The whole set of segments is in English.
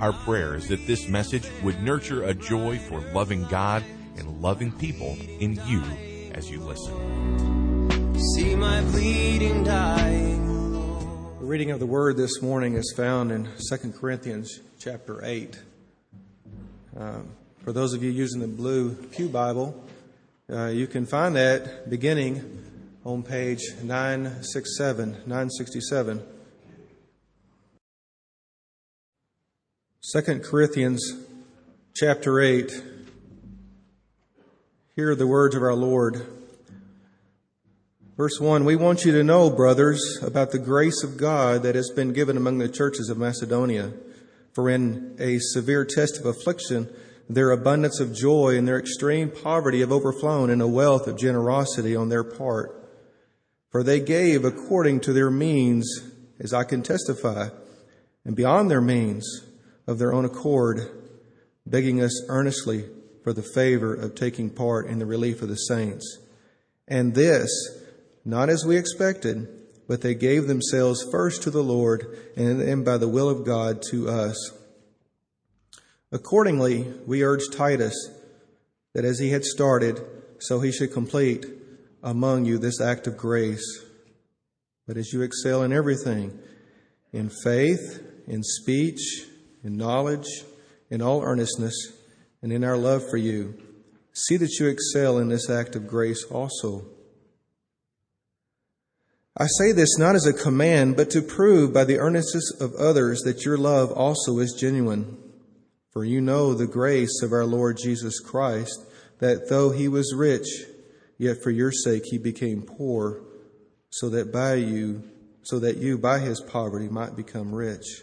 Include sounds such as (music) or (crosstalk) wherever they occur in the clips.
Our prayer is that this message would nurture a joy for loving God and loving people in you as you listen. See my bleeding dying The reading of the word this morning is found in 2 Corinthians chapter 8. Um, for those of you using the blue Pew Bible, uh, you can find that beginning on page 967, 967. 2 Corinthians chapter 8. Hear the words of our Lord. Verse 1 We want you to know, brothers, about the grace of God that has been given among the churches of Macedonia. For in a severe test of affliction, their abundance of joy and their extreme poverty have overflown in a wealth of generosity on their part. For they gave according to their means, as I can testify, and beyond their means of their own accord, begging us earnestly for the favor of taking part in the relief of the saints. And this, not as we expected, but they gave themselves first to the Lord, and then by the will of God to us. Accordingly, we urge Titus that as he had started, so he should complete among you this act of grace. But as you excel in everything, in faith, in speech, in knowledge, in all earnestness, and in our love for you, see that you excel in this act of grace also. I say this not as a command, but to prove by the earnestness of others that your love also is genuine. For you know the grace of our Lord Jesus Christ, that though he was rich, yet for your sake he became poor, so that by you, so that you by his poverty might become rich.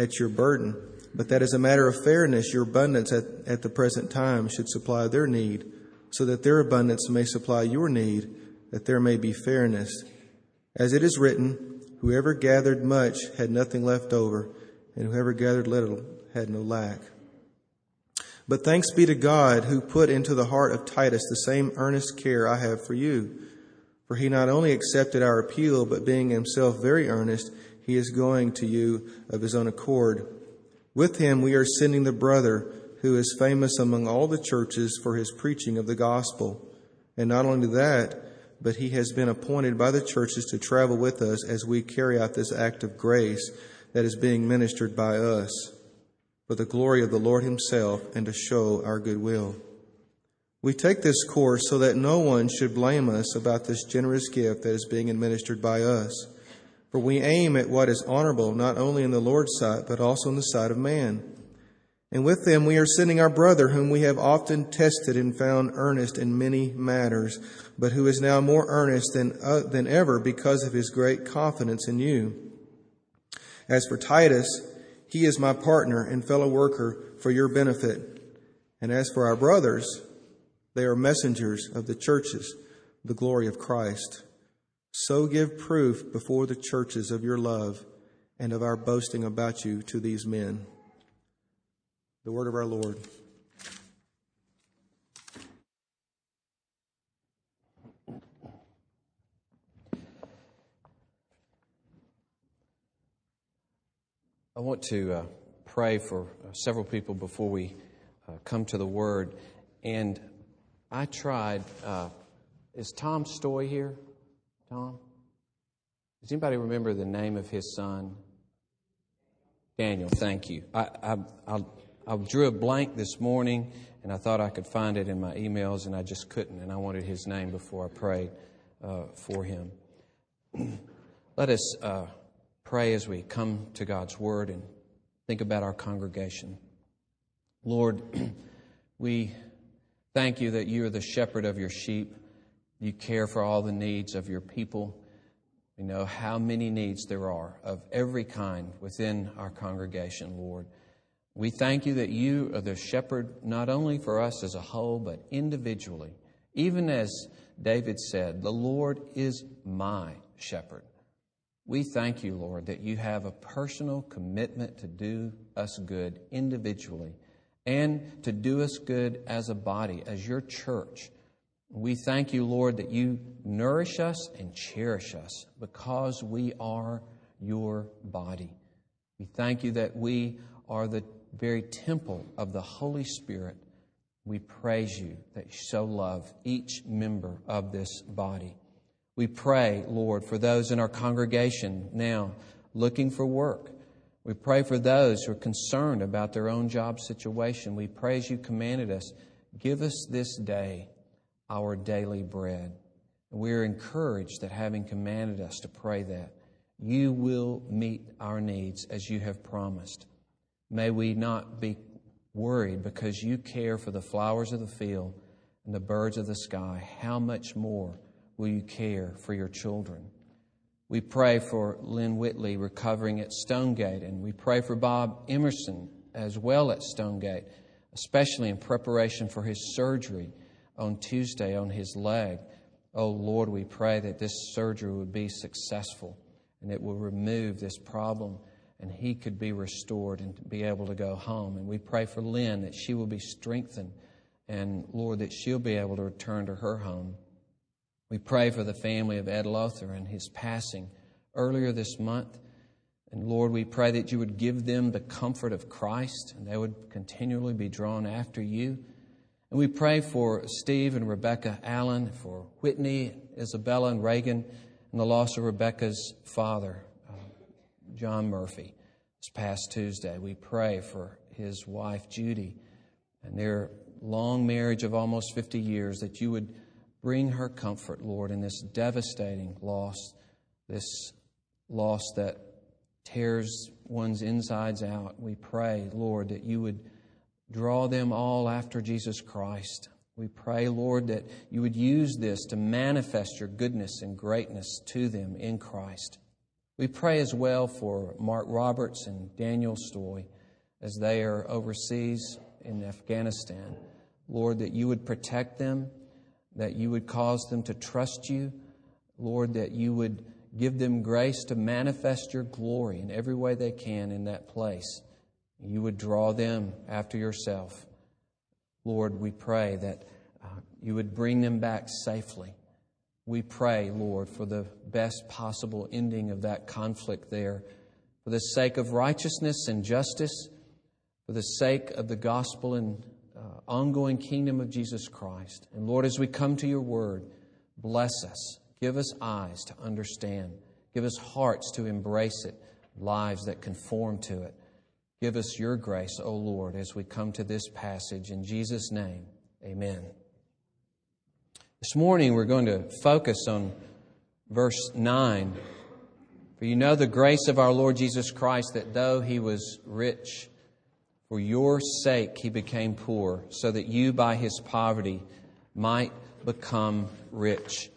at your burden, but that as a matter of fairness, your abundance at, at the present time should supply their need, so that their abundance may supply your need, that there may be fairness. As it is written, whoever gathered much had nothing left over, and whoever gathered little had no lack. But thanks be to God who put into the heart of Titus the same earnest care I have for you. For he not only accepted our appeal, but being himself very earnest, he is going to you of his own accord. With him we are sending the brother who is famous among all the churches for his preaching of the gospel. And not only that, but he has been appointed by the churches to travel with us as we carry out this act of grace that is being ministered by us for the glory of the Lord himself and to show our goodwill. We take this course so that no one should blame us about this generous gift that is being administered by us. For we aim at what is honorable not only in the Lord's sight, but also in the sight of man. And with them we are sending our brother, whom we have often tested and found earnest in many matters, but who is now more earnest than, uh, than ever because of his great confidence in you. As for Titus, he is my partner and fellow worker for your benefit. And as for our brothers, they are messengers of the churches, the glory of Christ. So give proof before the churches of your love and of our boasting about you to these men. The word of our Lord. I want to uh, pray for uh, several people before we uh, come to the Word. And I tried. Uh, is Tom Stoy here? Tom? Does anybody remember the name of his son? Daniel, thank you. I, I, I, I drew a blank this morning and I thought I could find it in my emails and I just couldn't, and I wanted his name before I prayed uh, for him. (clears throat) Let us uh, pray as we come to God's Word and think about our congregation. Lord, (clears throat) we thank you that you are the shepherd of your sheep. You care for all the needs of your people. We know how many needs there are of every kind within our congregation, Lord. We thank you that you are the shepherd not only for us as a whole, but individually. Even as David said, the Lord is my shepherd. We thank you, Lord, that you have a personal commitment to do us good individually and to do us good as a body, as your church. We thank you, Lord, that you nourish us and cherish us because we are your body. We thank you that we are the very temple of the Holy Spirit. We praise you that you so love each member of this body. We pray, Lord, for those in our congregation now looking for work. We pray for those who are concerned about their own job situation. We pray as you commanded us, give us this day our daily bread. We are encouraged that having commanded us to pray that, you will meet our needs as you have promised. May we not be worried because you care for the flowers of the field and the birds of the sky. How much more will you care for your children? We pray for Lynn Whitley recovering at Stonegate, and we pray for Bob Emerson as well at Stonegate, especially in preparation for his surgery on Tuesday on his leg. Oh Lord, we pray that this surgery would be successful and it will remove this problem and he could be restored and be able to go home. And we pray for Lynn that she will be strengthened and, Lord, that she'll be able to return to her home. We pray for the family of Ed Lothar and his passing earlier this month. And Lord, we pray that you would give them the comfort of Christ and they would continually be drawn after you. And we pray for Steve and Rebecca Allen, for Whitney, Isabella, and Reagan, and the loss of Rebecca's father, uh, John Murphy this past Tuesday. We pray for his wife, Judy, and their long marriage of almost 50 years, that you would bring her comfort, Lord, in this devastating loss, this loss that tears one's insides out. We pray, Lord, that you would draw them all after Jesus Christ. We pray, Lord, that you would use this to manifest your goodness and greatness to them in Christ. We pray as well for Mark Roberts and Daniel Stoy as they are overseas in Afghanistan. Lord, that you would protect them, that you would cause them to trust you. Lord, that you would give them grace to manifest your glory in every way they can in that place. You would draw them after yourself. Lord, we pray that uh, you would bring them back safely. We pray, Lord, for the best possible ending of that conflict there, for the sake of righteousness and justice, for the sake of the gospel and uh, ongoing kingdom of Jesus Christ. And Lord, as we come to your word, bless us. Give us eyes to understand. Give us hearts to embrace it, lives that conform to it. Give us your grace, O Lord, as we come to this passage. In Jesus' name, amen. This morning we're going to focus on verse 9. For you know the grace of our Lord Jesus Christ, that though he was rich, for your sake he became poor, so that you by his poverty might become rich.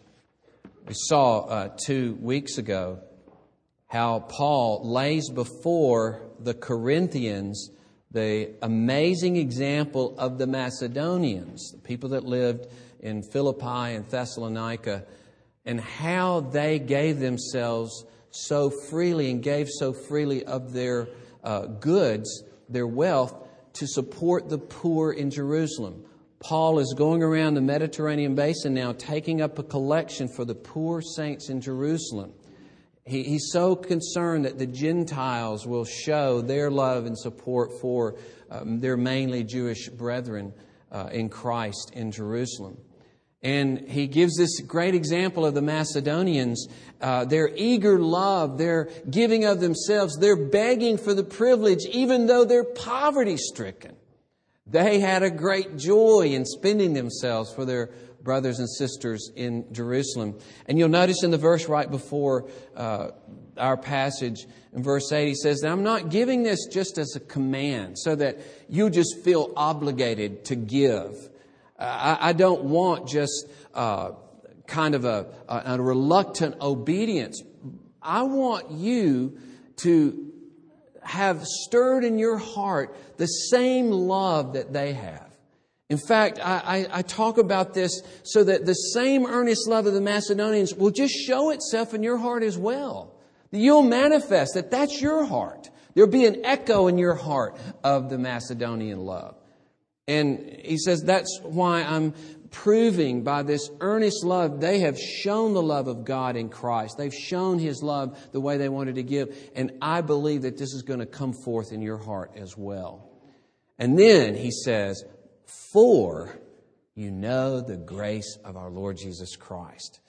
We saw uh, two weeks ago how Paul lays before the Corinthians the amazing example of the Macedonians, the people that lived in Philippi and Thessalonica and how they gave themselves so freely and gave so freely of their uh, goods, their wealth, to support the poor in Jerusalem. Paul is going around the Mediterranean basin now, taking up a collection for the poor saints in Jerusalem. He, he's so concerned that the Gentiles will show their love and support for um, their mainly Jewish brethren uh, in Christ in Jerusalem. And he gives this great example of the Macedonians, uh, their eager love, their giving of themselves, their begging for the privilege, even though they're poverty stricken. They had a great joy in spending themselves for their brothers and sisters in Jerusalem. And you'll notice in the verse right before uh, our passage, in verse 8, he says, that I'm not giving this just as a command so that you just feel obligated to give. I, I don't want just uh, kind of a, a, a reluctant obedience. I want you to have stirred in your heart the same love that they have. In fact, I, I, I, talk about this so that the same earnest love of the Macedonians will just show itself in your heart as well. You'll manifest that that's your heart. There'll be an echo in your heart of the Macedonian love. And he says, that's why I'm proving by this earnest love, they have shown the love of God in Christ. They've shown His love the way they wanted to give. And I believe that this is going to come forth in your heart as well. And then he says, For you know the grace of our Lord Jesus Christ.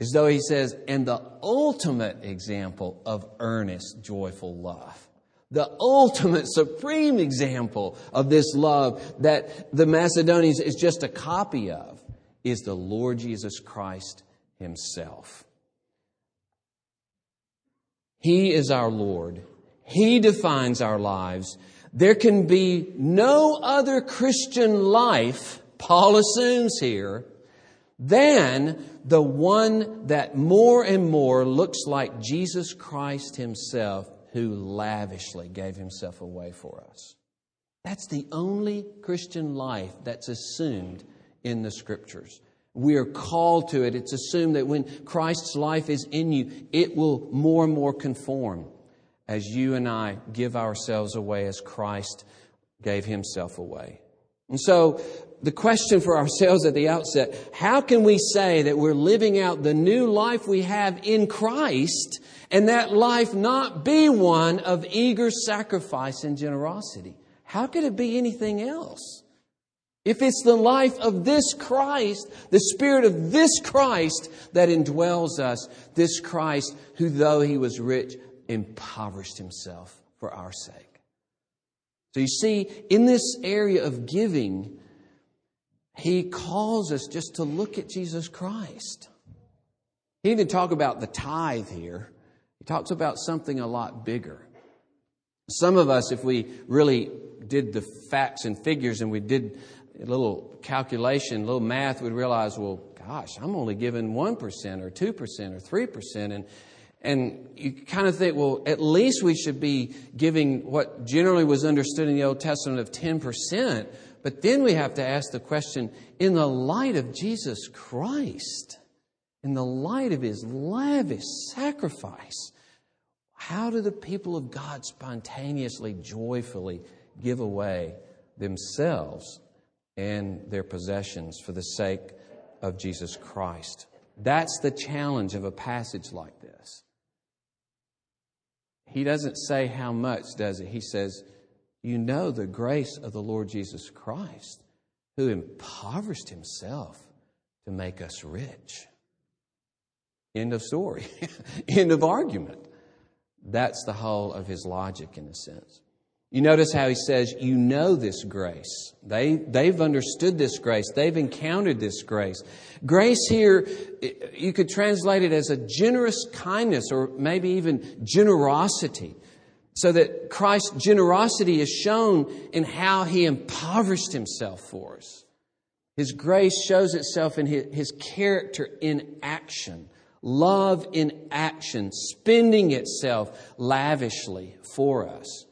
As though he says, and the ultimate example of earnest, joyful love. The ultimate, supreme example of this love that the Macedonians is just a copy of is the Lord Jesus Christ Himself. He is our Lord. He defines our lives. There can be no other Christian life, Paul assumes here, than the one that more and more looks like Jesus Christ Himself, who lavishly gave Himself away for us. That's the only Christian life that's assumed in the Scriptures. We are called to it. It's assumed that when Christ's life is in you, it will more and more conform as you and I give ourselves away as Christ gave himself away. And so, the question for ourselves at the outset how can we say that we're living out the new life we have in Christ and that life not be one of eager sacrifice and generosity? How could it be anything else? If it's the life of this Christ, the Spirit of this Christ that indwells us, this Christ who, though he was rich, impoverished himself for our sake. So you see, in this area of giving, he calls us just to look at Jesus Christ. He didn't talk about the tithe here. He talks about something a lot bigger. Some of us, if we really did the facts and figures and we did a little calculation, a little math, we'd realize, well, gosh, I'm only giving 1% or 2% or 3%. And and you kind of think, well, at least we should be giving what generally was understood in the Old Testament of 10%. But then we have to ask the question in the light of Jesus Christ, in the light of his lavish sacrifice, how do the people of God spontaneously, joyfully give away themselves and their possessions for the sake of Jesus Christ? That's the challenge of a passage like this. He doesn't say how much, does he? He says, You know the grace of the Lord Jesus Christ, who impoverished himself to make us rich. End of story. (laughs) End of argument. That's the whole of his logic, in a sense. You notice how he says, You know this grace. They, they've understood this grace. They've encountered this grace. Grace here, you could translate it as a generous kindness or maybe even generosity. So that Christ's generosity is shown in how he impoverished himself for us. His grace shows itself in his, his character in action, love in action, spending itself lavishly for us.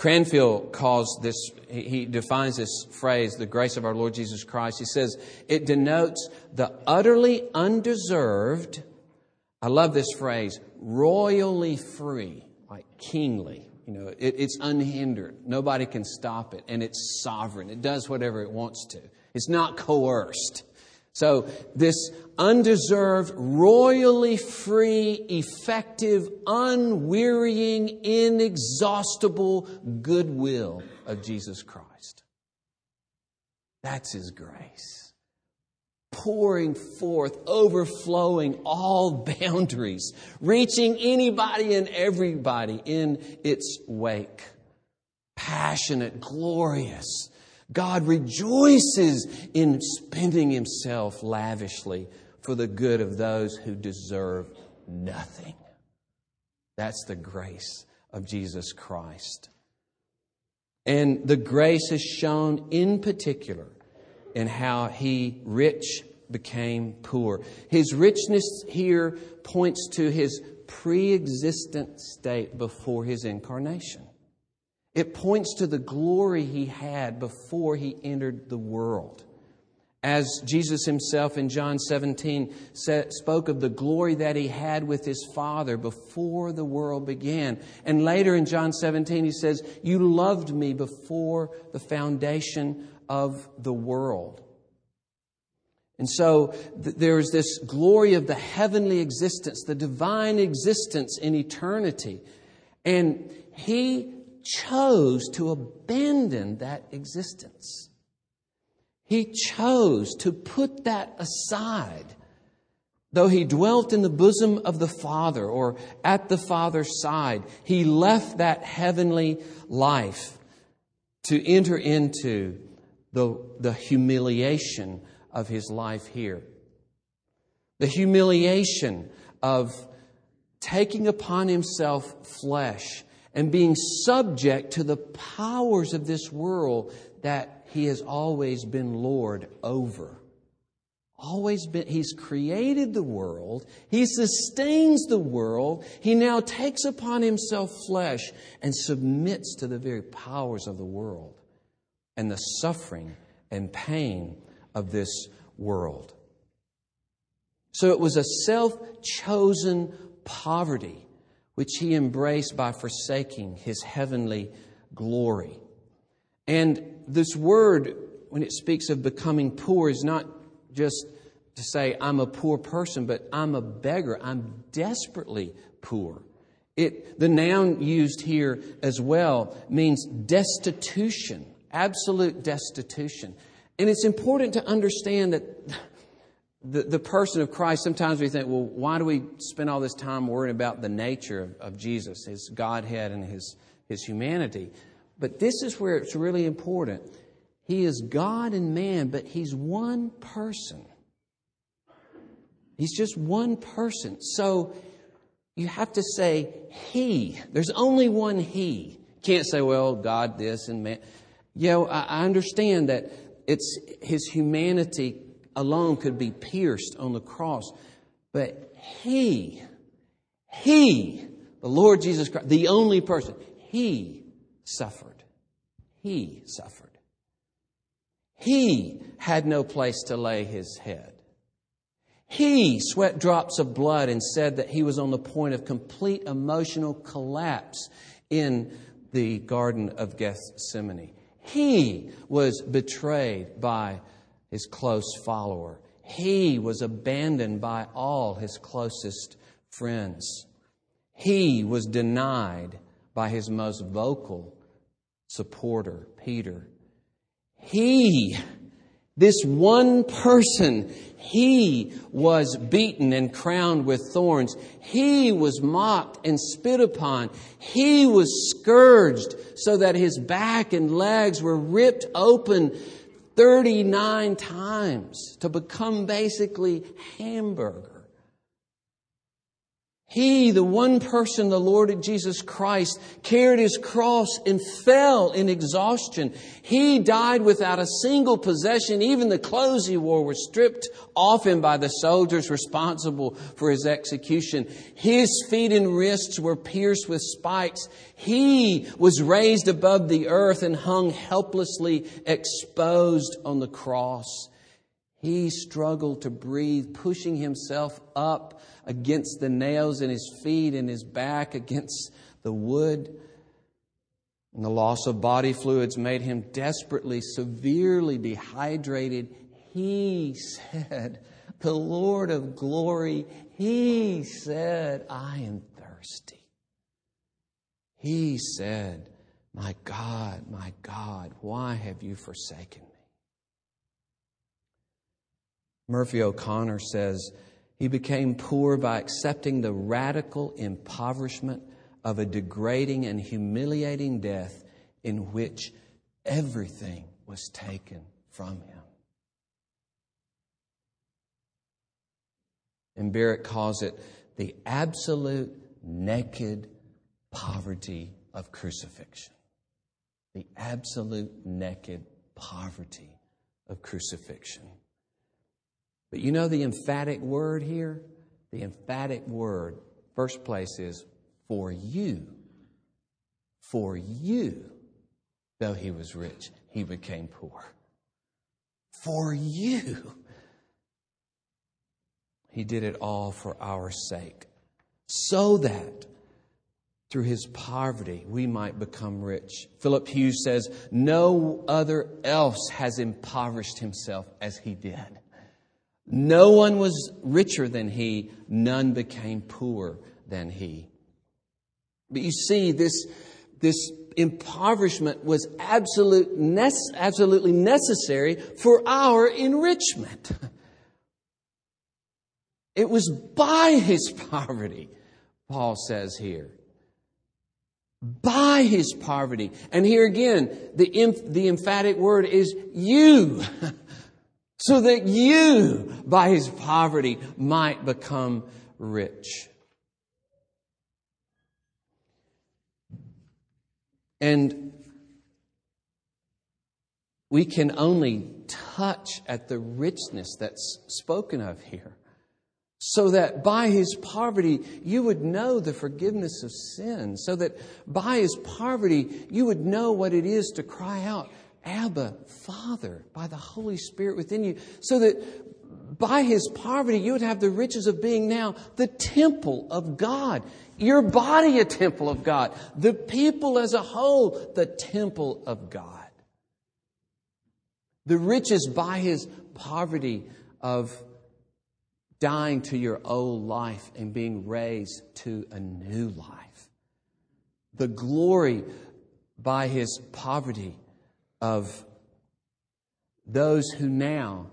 Cranfield calls this, he defines this phrase, the grace of our Lord Jesus Christ. He says, it denotes the utterly undeserved, I love this phrase, royally free, like kingly. You know, it, it's unhindered. Nobody can stop it. And it's sovereign. It does whatever it wants to. It's not coerced. So, this undeserved, royally free, effective, unwearying, inexhaustible goodwill of Jesus Christ. That's His grace. pouring forth, overflowing all (laughs) boundaries, reaching anybody and everybody in its wake. Passionate, glorious. God rejoices in spending himself lavishly for the good of those who deserve nothing. That's the grace of Jesus Christ. And the grace is shown in particular in how he, rich, became poor. His richness here points to his pre existent state before his incarnation. It points to the glory he had before he entered the world. As Jesus himself in John 17 spoke of the glory that he had with his Father before the world began. And later in John 17, he says, You loved me before the foundation of the world. And so th- there's this glory of the heavenly existence, the divine existence in eternity. And he chose to abandon that existence. He chose to put that aside. Though he dwelt in the bosom of the Father or at the Father's side, he left that heavenly life to enter into the, the humiliation of his life here. The humiliation of taking upon himself flesh and being subject to the powers of this world that he has always been Lord over. Always been, he's created the world. He sustains the world. He now takes upon himself flesh and submits to the very powers of the world and the suffering and pain of this world. So it was a self chosen poverty which he embraced by forsaking his heavenly glory. And this word, when it speaks of becoming poor, is not just to say, I'm a poor person, but I'm a beggar. I'm desperately poor. It, the noun used here as well means destitution, absolute destitution. And it's important to understand that the, the person of Christ, sometimes we think, well, why do we spend all this time worrying about the nature of, of Jesus, his Godhead and his, his humanity? But this is where it's really important. He is God and man, but He's one person. He's just one person. So you have to say He. There's only one He. Can't say, well, God this and man. You know, I understand that it's His humanity alone could be pierced on the cross, but He, He, the Lord Jesus Christ, the only person, He suffered. He suffered. He had no place to lay his head. He sweat drops of blood and said that he was on the point of complete emotional collapse in the Garden of Gethsemane. He was betrayed by his close follower. He was abandoned by all his closest friends. He was denied by his most vocal supporter, Peter. He, this one person, he was beaten and crowned with thorns. He was mocked and spit upon. He was scourged so that his back and legs were ripped open 39 times to become basically hamburger. He, the one person, the Lord Jesus Christ, carried his cross and fell in exhaustion. He died without a single possession. Even the clothes he wore were stripped off him by the soldiers responsible for his execution. His feet and wrists were pierced with spikes. He was raised above the earth and hung helplessly exposed on the cross. He struggled to breathe, pushing himself up against the nails in his feet and his back against the wood. And the loss of body fluids made him desperately, severely dehydrated. He said, The Lord of glory, He said, I am thirsty. He said, My God, my God, why have you forsaken me? Murphy O'Connor says, he became poor by accepting the radical impoverishment of a degrading and humiliating death in which everything was taken from him. And Barrett calls it the absolute naked poverty of crucifixion. The absolute naked poverty of crucifixion. But you know the emphatic word here? The emphatic word, first place is for you. For you, though he was rich, he became poor. For you. He did it all for our sake, so that through his poverty we might become rich. Philip Hughes says, No other else has impoverished himself as he did. No one was richer than he, none became poorer than he. But you see, this, this impoverishment was absolute, absolutely necessary for our enrichment. It was by his poverty, Paul says here. By his poverty. And here again, the, the emphatic word is you. (laughs) so that you, by his poverty, might become rich. And we can only touch at the richness that's spoken of here. So that by his poverty you would know the forgiveness of sin. So that by his poverty you would know what it is to cry out, Abba, Father, by the Holy Spirit within you, so that by his poverty you would have the riches of being now the temple of God. Your body, a temple of God. The people as a whole, the temple of God. The riches by his poverty of dying to your old life and being raised to a new life. The glory by his poverty of those who now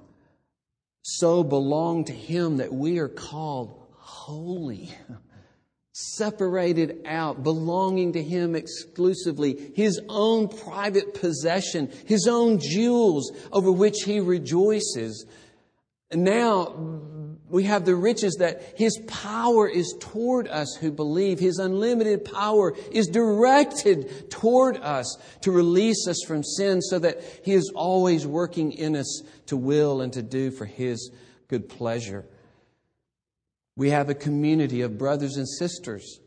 so belong to Him that we are called holy, separated out, belonging to Him exclusively, His own private possession, His own jewels over which He rejoices. Now, we have the riches that His power is toward us who believe. His unlimited power is directed toward us to release us from sin so that He is always working in us to will and to do for His good pleasure. We have a community of brothers and sisters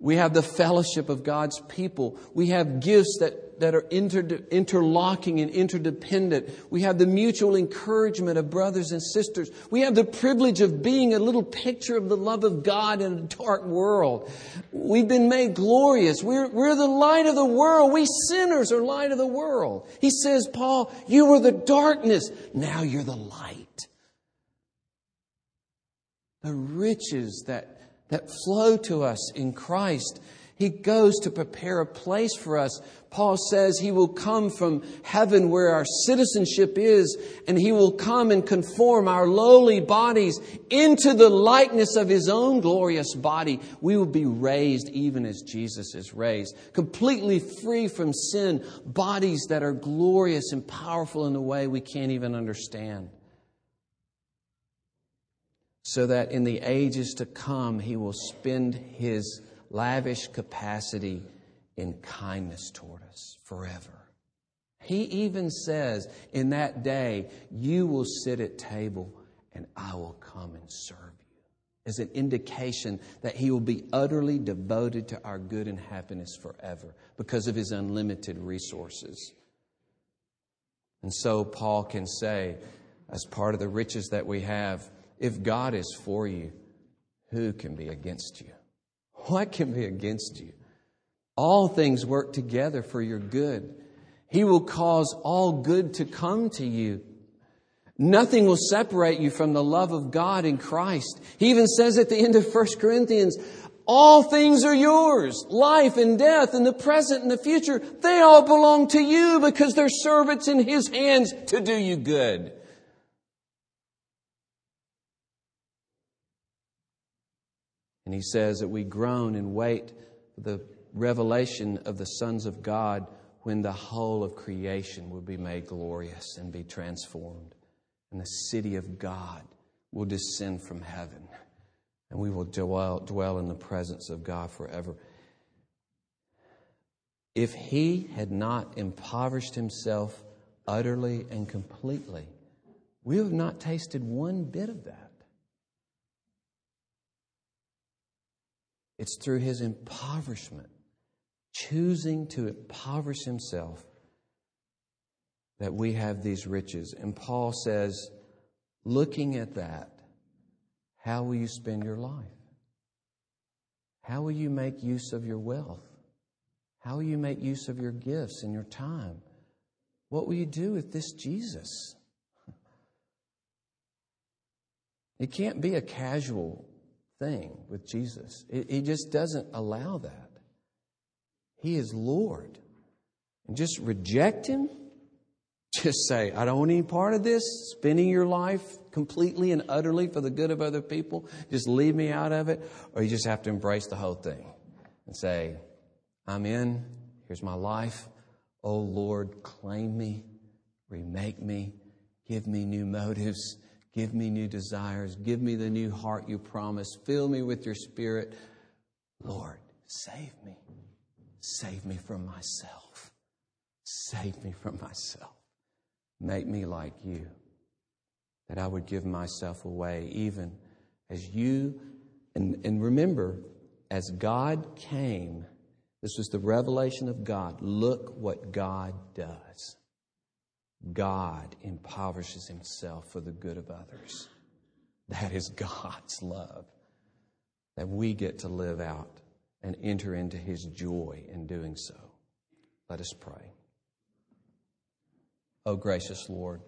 we have the fellowship of God's people. We have gifts that, that are inter, interlocking and interdependent. We have the mutual encouragement of brothers and sisters. We have the privilege of being a little picture of the love of God in a dark world. We've been made glorious. We're, we're the light of the world. We sinners are light of the world. He says, Paul, you were the darkness. Now you're the light. The riches that that flow to us in Christ. He goes to prepare a place for us. Paul says he will come from heaven where our citizenship is, and he will come and conform our lowly bodies into the likeness of his own glorious body. We will be raised even as Jesus is raised, completely free from sin, bodies that are glorious and powerful in a way we can't even understand so that in the ages to come he will spend his lavish capacity in kindness toward us forever. He even says, in that day, you will sit at table and I will come and serve you. As an indication that he will be utterly devoted to our good and happiness forever because of his unlimited resources. And so Paul can say, as part of the riches that we have, if God is for you, who can be against you? What can be against you? All things work together for your good. He will cause all good to come to you. Nothing will separate you from the love of God in Christ. He even says at the end of 1 Corinthians, all things are yours. Life and death and the present and the future, they all belong to you because they're servants in His hands to do you good. And he says that we groan and wait for the revelation of the sons of God when the whole of creation will be made glorious and be transformed. And the city of God will descend from heaven. And we will dwell, dwell in the presence of God forever. If he had not impoverished himself utterly and completely, we have not tasted one bit of that. It's through his impoverishment, choosing to impoverish himself, that we have these riches. And Paul says, looking at that, how will you spend your life? How will you make use of your wealth? How will you make use of your gifts and your time? What will you do with this Jesus? (laughs) It can't be a casual thing with Jesus. He just doesn't allow that. He is Lord. And just reject Him. Just say, I don't want any part of this, spending your life completely and utterly for the good of other people. Just leave me out of it. Or you just have to embrace the whole thing and say, I'm in. Here's my life. Oh Lord, claim me, remake me, give me new motives, give me new desires, give me the new heart you promised, fill me with your spirit. Lord, save me. Save me from myself. Save me from myself. Make me like you. That I would give myself away, even as you, and, and remember, as God came this was the revelation of God. Look what God does. God impoverishes himself for the good of others. That is God's love that we get to live out and enter into his joy in doing so. Let us pray. Oh, gracious Lord,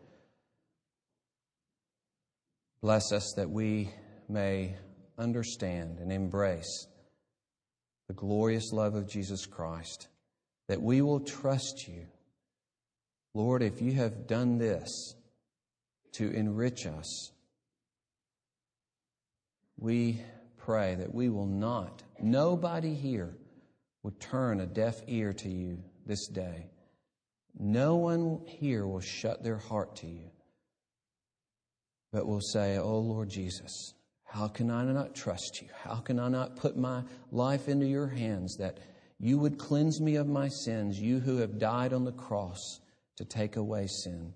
bless us that we may understand and embrace the glorious love of Jesus Christ, that we will trust you. Lord, if you have done this to enrich us, we pray that we will not, nobody here will turn a deaf ear to you this day. No one here will shut their heart to you, but will say, Oh Lord Jesus, how can I not trust you? How can I not put my life into your hands that you would cleanse me of my sins, you who have died on the cross to take away sin,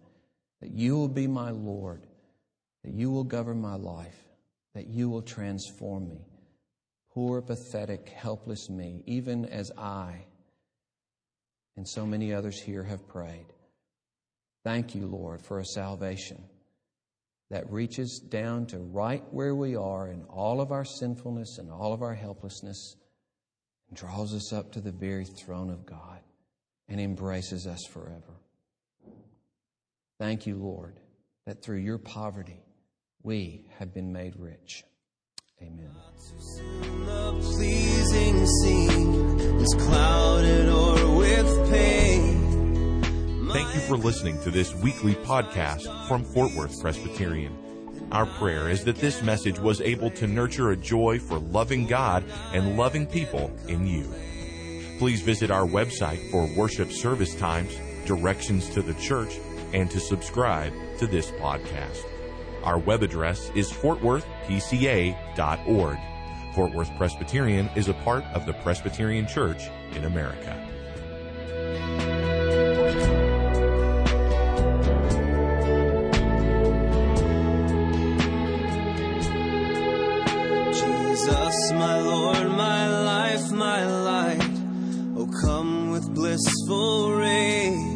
that you will be my Lord, that you will govern my life, that you will transform me. Poor, pathetic, helpless me, even as I and so many others here have prayed. Thank you, Lord, for a salvation that reaches down to right where we are in all of our sinfulness and all of our helplessness and draws us up to the very throne of God and embraces us forever. Thank you, Lord, that through your poverty we have been made rich. Amen. pleasing scene was clouded or with pain. Thank you for listening to this weekly podcast from Fort Worth Presbyterian. Our prayer is that this message was able to nurture a joy for loving God and loving people in you. Please visit our website for worship service times, directions to the church, and to subscribe to this podcast. Our web address is fortworthpca.org. Fort Worth Presbyterian is a part of the Presbyterian Church in America. Jesus, my Lord, my life, my light. Oh, come with blissful ray.